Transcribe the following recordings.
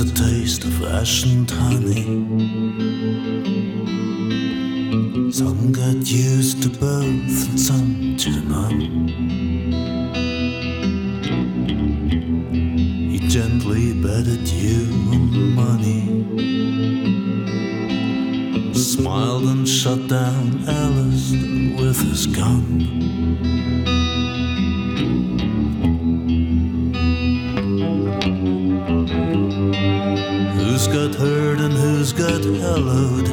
a taste of ash and honey. Some get used to both and some to none. He gently betted you on the money. Smiled and shot down Alice with his gun. Got hurt and who's got hallowed?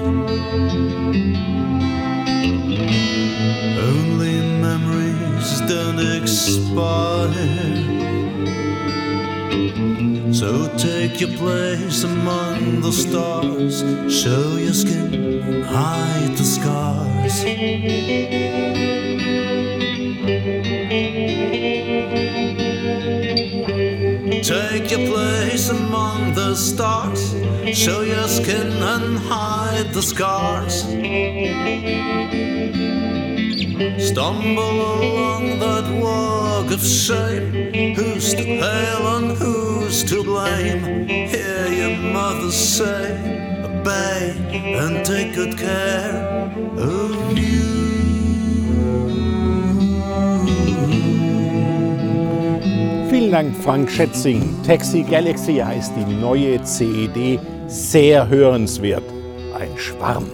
Only memories don't expire. So take your place among the stars. Show your skin hide the scars. Take your place among the stars. Show your skin and hide the scars. Stumble along that walk of shame. Who's to hail and who's to blame? Hear your mother say, obey and take good care Vielen Dank, Frank Schätzing. Taxi Galaxy heißt die neue CED. Sehr hörenswert. Ein Schwarm.